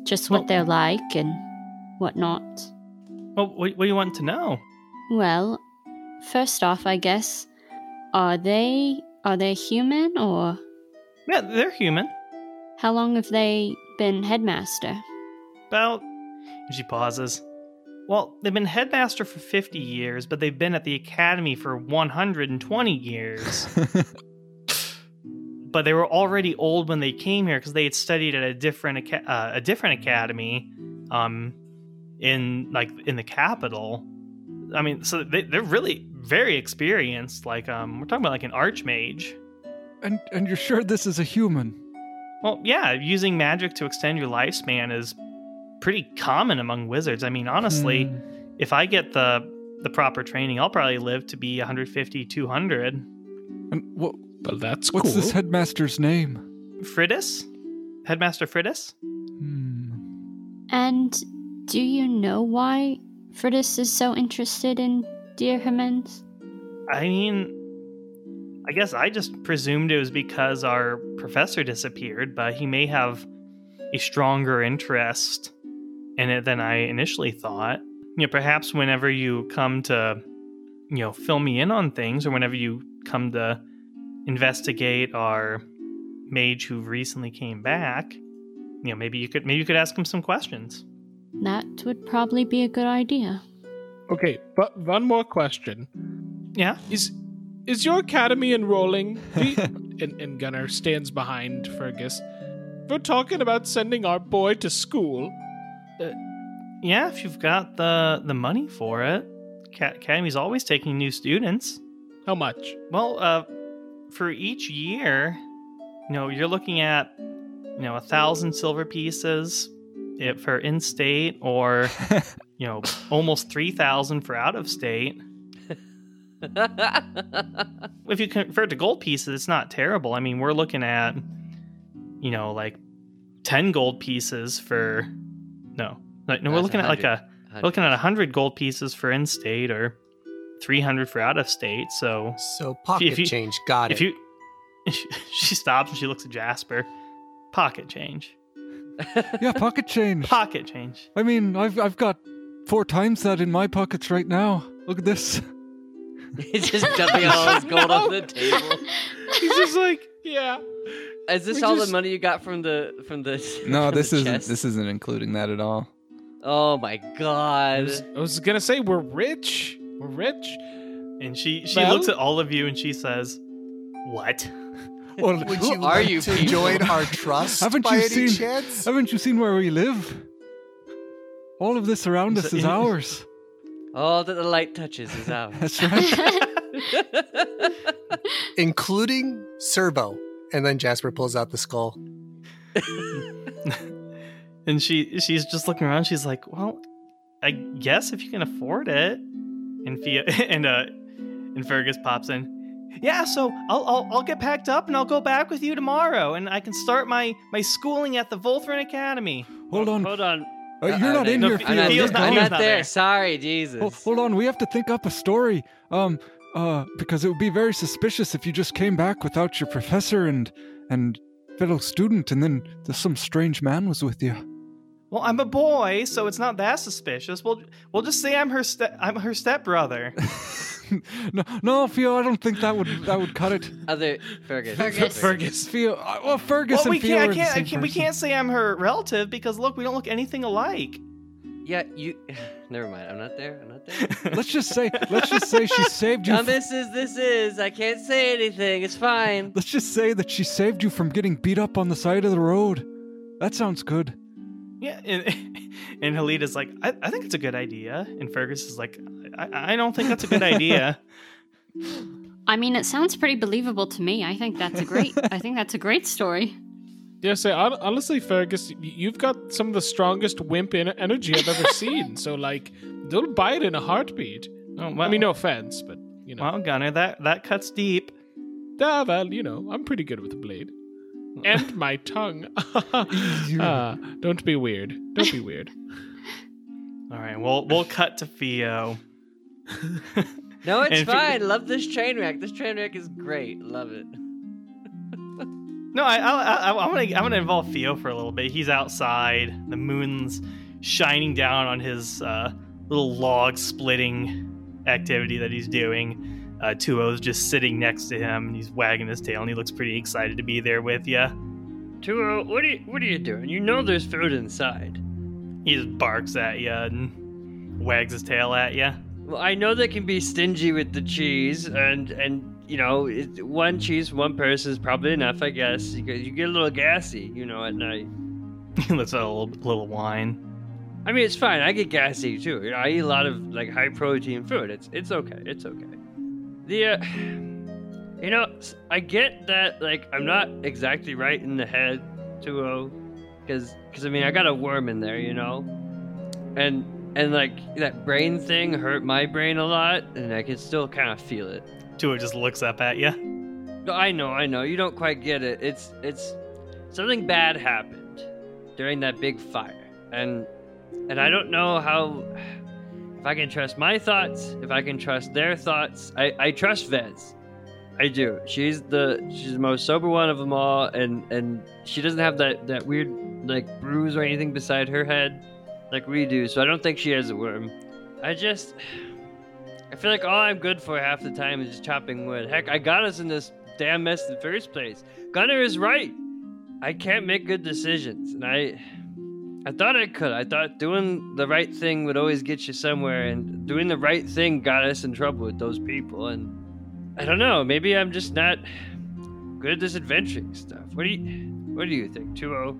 Just what Well- they're like and whatnot. Well, what, what do you want to know? Well, first off, I guess, are they are they human or Yeah, they're human. how long have they been headmaster? About. She pauses. Well, they've been headmaster for 50 years, but they've been at the academy for 120 years. *laughs* but they were already old when they came here because they had studied at a different uh, a different academy, um, in like in the capital. I mean, so they, they're really very experienced. Like, um, we're talking about like an archmage. And and you're sure this is a human? Well, yeah, using magic to extend your lifespan is pretty common among wizards. I mean, honestly, Hmm. if I get the the proper training, I'll probably live to be 150, 200. And what Well, that's what's cool. this headmaster's name? Friddis? Headmaster Friddis? Hmm. And do you know why Fritis is so interested in Dyr Himins? I mean, I guess I just presumed it was because our professor disappeared, but he may have a stronger interest in it than I initially thought. You know, perhaps whenever you come to, you know, fill me in on things, or whenever you come to investigate our mage who recently came back, you know, maybe you could maybe you could ask him some questions. That would probably be a good idea. Okay, but one more question. Yeah. Is is your academy enrolling? *laughs* The, and, and Gunnar stands behind Fergus. We're talking about sending our boy to school. Yeah, if you've got the the money for it. Ca- Academy's always taking new students. How much? Well, uh, for each year, you know, you're looking at, you know, a thousand silver pieces if mm. for in-state, or *laughs* you know, almost three thousand for out-of-state. *laughs* If you convert to gold pieces, it's not terrible. I mean, we're looking at, you know, like ten gold pieces for, no, like, no, we're looking at like a we're looking at 100 gold pieces for in-state or 300 for out-of-state. So So pocket you- change. Got if it. you *laughs* she stops and she looks at Jasper. Pocket change. *laughs* Yeah, pocket change. Pocket change. I mean, I've I've got four times that in my pockets right now. Look at this. *laughs* He's just dumping *laughs* all his gold on the table. He's just like, yeah. Is this We all just- the money you got from the from the? No, from this the isn't. chest? This isn't including that at all. Oh my I god! was, I was gonna say we're rich. We're rich. And she she Well? looks at all of you and she says, "What?" Well, Would Who you are like you to people? join our *laughs* trust Haven't by you any seen- chance? haven't you seen where we live? All of this around Is us is ours. All that the light touches is ours. *laughs* That's right. *laughs* Including Serbo. And then Jasper pulls out the skull. And she she's just looking around. She's like, "Well, I guess if you can afford it." And Fia and uh and Fergus pops in. Yeah, so I'll, I'll I'll get packed up and I'll go back with you tomorrow, and I can start my my schooling at the Volthrin Academy. Hold on. Hold on. Uh, you're Uh, not in no, here, Fe- I'm not, Theo's there. not- I'm not not there. there. Sorry, Jesus. Hold, hold on, we have to think up a story. Um, uh, because it would be very suspicious if you just came back without your professor and and fellow student, and then there's some strange man was with you. Well, I'm a boy, so it's not that suspicious. We'll we'll just say I'm her step I'm her stepbrother. *laughs* *laughs* no, no, Theo, I don't think that would that would cut it. Other Fergus. Fergus. Fergus. Theo, uh, well, Fergus well, and we Theo can't, are I can't, I same can't we can't say I'm her relative because look, we don't look anything alike. Yeah, you. *sighs* Never mind. I'm not there. I'm not there. *laughs* Let's just say, let's just say she *laughs* saved you. Now this is this is. I can't say anything. It's fine. let's just say that she saved you from getting beat up on the side of the road. That sounds good. Yeah, and, *laughs* and Halida's like, I, I think it's a good idea, and Fergus is like, I, I don't think that's a good idea. *laughs* I mean, it sounds pretty believable to me. I think that's a great. I think that's a great story. Yeah, say hon- honestly, Fergus, you've got some of the strongest wimp energy I've ever *laughs* seen. So like, they'll buy it in a heartbeat. Oh, well, I mean, no offense, but you know, well, Gunner, that that cuts deep. ah, well, you know, I'm pretty good with a blade. And my tongue. *laughs* Ah, don't be weird. Don't be weird. *laughs* All right, we'll we'll cut to Theo. *laughs* No, it's And if fine. Love this train wreck. This train wreck is great. Love it. No, I I I, I want to I want to involve Theo for a little bit. He's outside. The moon's shining down on his uh, little log splitting activity that he's doing. Uh, Tuo's just sitting next to him. and He's wagging his tail, and he looks pretty excited to be there with you. Tuo, what are you what are you doing? You know there's food inside. He just barks at you and wags his tail at you. Well, I know they can be stingy with the cheese, and and you know it, one cheese one person is probably enough, I guess. You get, you get a little gassy, you know, at night. *laughs* He lets out a little, little whine. I mean, it's fine. I get gassy too. You know, I eat a lot of like high protein food. It's it's okay. It's okay. The uh, *sighs* you know, I get that like I'm not exactly right in the head, Tuo, because because I mean I got a worm in there, you know, and and like that brain thing hurt my brain a lot, and I can still kind of feel it. Tuo just looks up at you. No, I know, I know. You don't quite get it. It's it's something bad happened during that big fire. And and I don't know how if I can trust my thoughts, if I can trust their thoughts. I I trust Vez. I do. She's the she's the most sober one of them all and and she doesn't have that that weird like bruise or anything beside her head like we do. So I don't think she has a worm. I just I feel like all I'm good for half the time is chopping wood. Heck, I got us in this damn mess in the first place. Gunner is right. I can't make good decisions, and I, I thought I could. I thought doing the right thing would always get you somewhere, and doing the right thing got us in trouble with those people. And I don't know. Maybe I'm just not good at this adventuring stuff. What do you, what do you think, Tuo?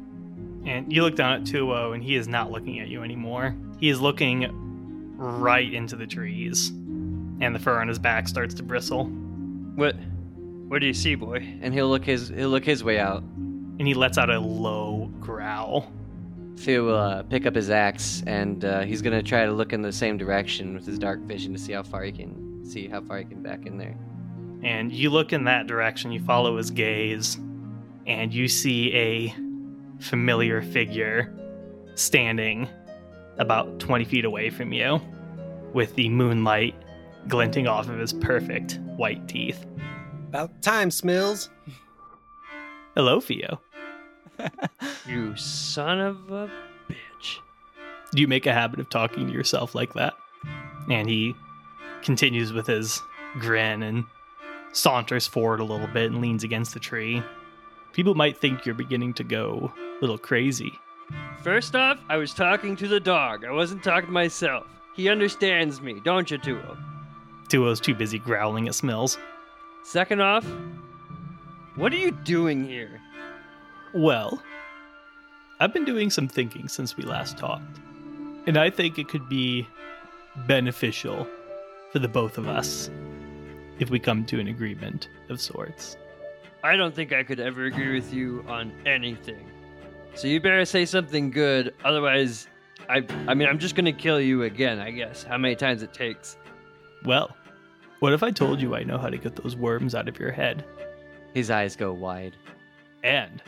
And you look down at Tuo, oh, and he is not looking at you anymore. He is looking right into the trees, and the fur on his back starts to bristle. What, what do you see, boy? And he'll look his he'll look his way out. And he lets out a low growl. Theo will uh, pick up his axe and uh, he's gonna try to look in the same direction with his dark vision to see how far he can see how far he can back in there. And you look in that direction, you follow his gaze, and you see a familiar figure standing about 20 feet away from you with the moonlight glinting off of his perfect white teeth. About time, Smills. Hello, Theo. *laughs* You son of a bitch. Do you make a habit of talking to yourself like that? And he continues with his grin and saunters forward a little bit and leans against the tree. People might think you're beginning to go a little crazy. First off, I was talking to the dog. I wasn't talking to myself. He understands me, don't you, Tuo? Tuo's too busy growling at Smills. Second off, what are you doing here? Well, I've been doing some thinking since we last talked, and I think it could be beneficial for the both of us if we come to an agreement of sorts. I don't think I could ever agree with you on anything. So you better say something good, otherwise, I I mean, I'm just gonna kill you again, I guess. How many times it takes? Well, what if I told you I know how to get those worms out of your head, His eyes go wide. and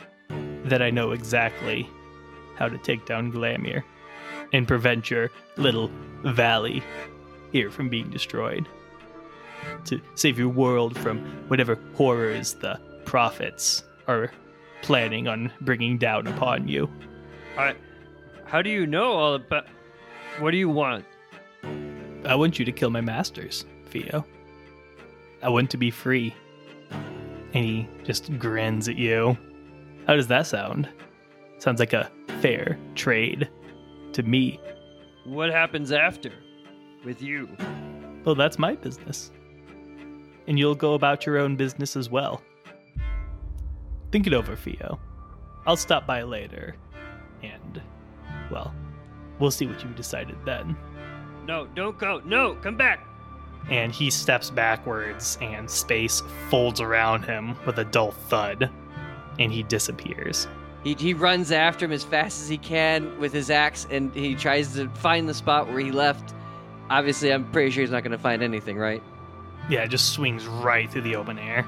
that I know exactly how to take down Glamir and prevent your little valley here from being destroyed? To save your world from whatever horrors the prophets are planning on bringing down upon you. I, how do you know all about? What do you want? I want you to kill my masters, Theo. I want to be free. And he just grins at you. How does that sound? Sounds like a fair trade to me. What happens after? With you? Well, that's my business. And you'll go about your own business as well. Think it over, Theo. I'll stop by later. And, well, we'll see what you've decided then. No, don't go. No, come back. and he steps backwards and space folds around him with a dull thud and he disappears He, he runs after him as fast as he can with his axe and he tries to find the spot where he left obviously, I'm pretty sure he's not going to find anything, right? Yeah, it just swings right through the open air.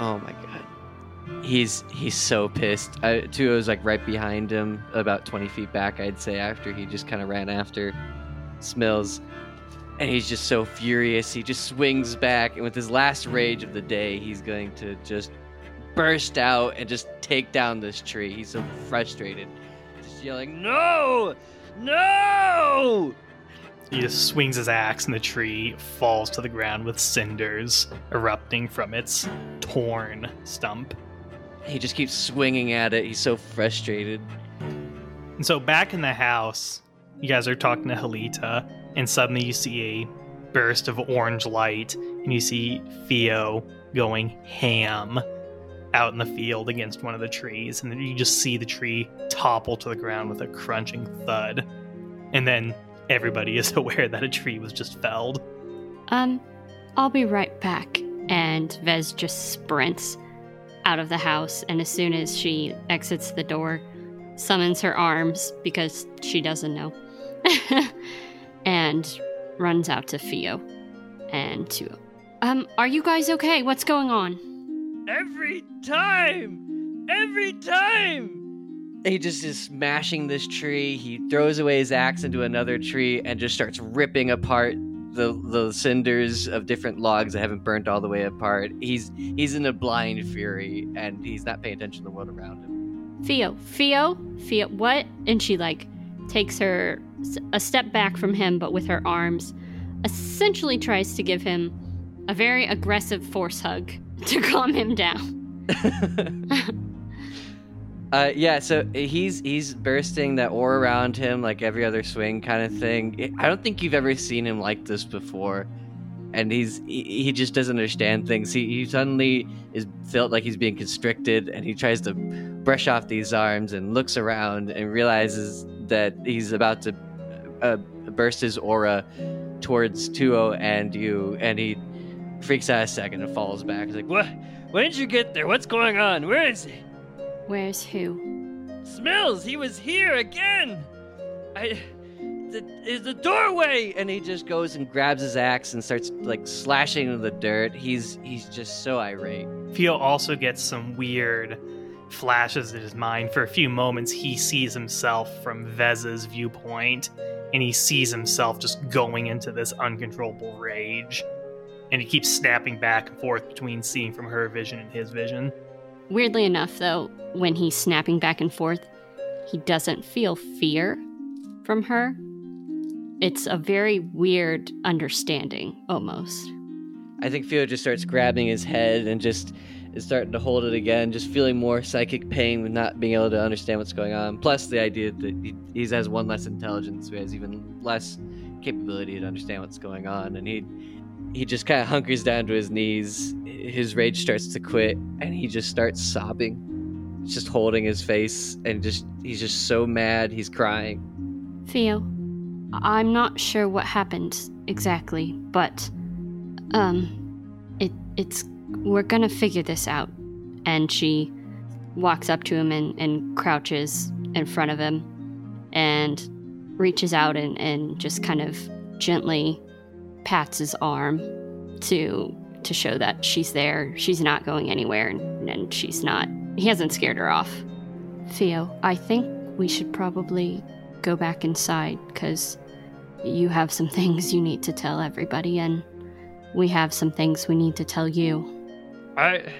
Oh my god. He's he's so pissed. Uh, Tuo's like right behind him, about 20 feet back, I'd say, after he just kind of ran after Smills. And he's just so furious. He just swings back, and with his last rage of the day, he's going to just burst out and just take down this tree. He's so frustrated. Just yelling, No! No! He just swings his axe, and the tree falls to the ground with cinders erupting from its torn stump. He just keeps swinging at it. He's so frustrated. And so back in the house, you guys are talking to Halita, and suddenly you see a burst of orange light, and you see Theo going ham out in the field against one of the trees, and then you just see the tree topple to the ground with a crunching thud. And then everybody is *laughs* aware that a tree was just felled. Um, I'll be right back. And Vez just sprints out of the house, and as soon as she exits the door, summons her arms because she doesn't know, *laughs* and runs out to Theo and to. Um, are you guys okay? What's going on? Every time! Every time! He just is smashing this tree. He throws away his axe into another tree and just starts ripping apart the the cinders of different logs that haven't burnt all the way apart. He's he's in a blind fury and he's not paying attention to the world around him. Theo, Theo, Theo, what? And she like takes her a step back from him, but with her arms, essentially tries to give him a very aggressive force hug *laughs* to calm him down. *laughs* Uh, yeah, so he's he's bursting that ore around him like every other swing kind of thing. I don't think you've ever seen him like this before, and he's he, he just doesn't understand things. He, he suddenly is felt like he's being constricted, and he tries to brush off these arms and looks around and realizes that he's about to uh, burst his aura towards Tuo and you, and he freaks out a second and falls back. He's like, What? When did you get there? What's going on? Where is he? Where's who? Smells! He was here again! I. The, is the doorway! and he just goes and grabs his axe and starts like slashing into the dirt. He's he's just so irate. Theo also gets some weird flashes in his mind. For a few moments, he sees himself from Vez's viewpoint, and he sees himself just going into this uncontrollable rage. And he keeps snapping back and forth between seeing from her vision and his vision. Weirdly enough, though, when he's snapping back and forth, he doesn't feel fear from her. It's a very weird understanding, almost. I think Theo just starts grabbing his head and just is starting to hold it again, just feeling more psychic pain with not being able to understand what's going on. Plus the idea that he, he has one less intelligence, so he has even less capability to understand what's going on, and he he just kind of hunkers down to his knees. His rage starts to quit, and he just starts sobbing, just holding his face, and just he's just so mad. He's crying. Theo, I'm not sure what happened exactly, but um it it's we're gonna figure this out. And she walks up to him and, and crouches in front of him and reaches out and, and just kind of gently pats his arm to to show that she's there. She's not going anywhere and, and she's not he hasn't scared her off. Theo, I think we should probably go back inside because you have some *laughs* things you need to tell everybody, and we have some things we need to tell you. I.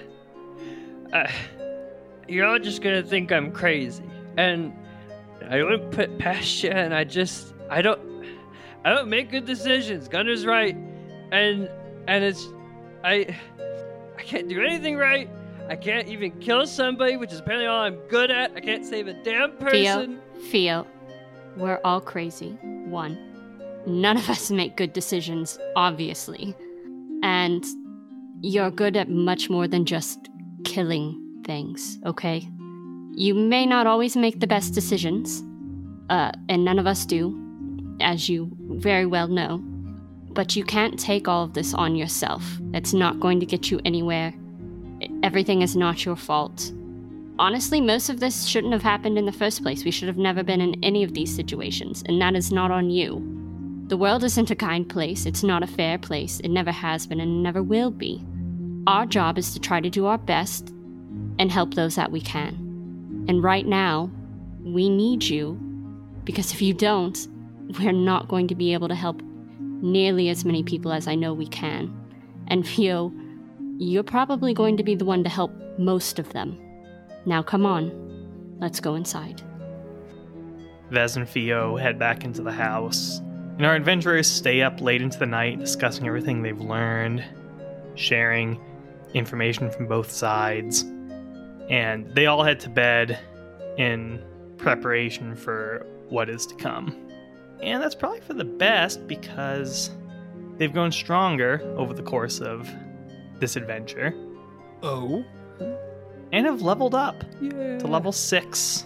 I you're all just gonna think I'm crazy. And I wouldn't put past you, and I just. I don't. I don't make good decisions. Gunner's right. And. And it's. I. I can't do anything right. I can't even kill somebody, which is apparently all I'm good at. I can't save a damn person. Theo, we're all crazy. One, none of us make good decisions, obviously. And you're good at much more than just killing things, okay? You may not always make the best decisions, uh, and none of us do, as you very well know. But you can't take all of this on yourself. It's not going to get you anywhere. Everything is not your fault. Honestly, most of this shouldn't have happened in the first place. We should have never been in any of these situations, and that is not on you. The world isn't a kind place, it's not a fair place, it never has been and never will be. Our job is to try to do our best and help those that we can. And right now, we need you because if you don't, we're not going to be able to help nearly as many people as I know we can. And Fio, you're probably going to be the one to help most of them. Now come on, let's go inside. Vez and Theo head back into the house, and our adventurers stay up late into the night discussing everything they've learned, sharing information from both sides, and they all head to bed in preparation for what is to come. And that's probably for the best because they've grown stronger over the course of this adventure Oh. and have leveled up Yeah. to level 6.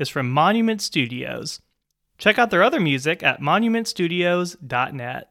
is from Monument Studios. Check out their other music at monumentstudios.net.